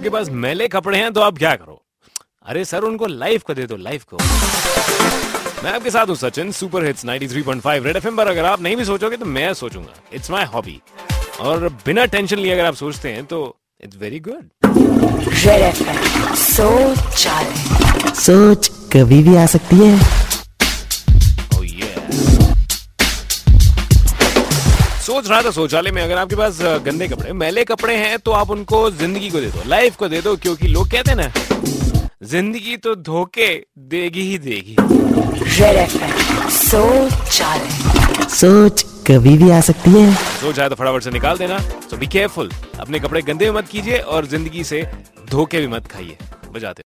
के पास मैले कपड़े हैं तो आप क्या करो? अरे सर उनको लाइफ को दे दो लाइफ को। मैं आपके साथ हूँ Sachin super hits 93.5 red FM पर। अगर आप नहीं भी सोचोगे तो मैं सोचूँगा। इट्स माय हॉबी और बिना टेंशन लिए अगर आप सोचते हैं तो it's very good red FM सोच सोच कभी भी आ सकती है। सोच रहा था शौचालय में अगर आपके पास गंदे कपड़े मैले कपड़े हैं तो आप उनको ज़िंदगी को दे दो लाइफ को दे दो क्योंकि लोग कहते हैं ना ज़िंदगी तो धोखे देगी ही देगी। सोच सोच कभी भी आ सकती है। सोच आया तो फटाफट से निकाल देना सो बी केयरफुल अपने कपड़े गंदे भी मत कीजिए और ज़िंदगी से धोखे भी मत खाइए बजाते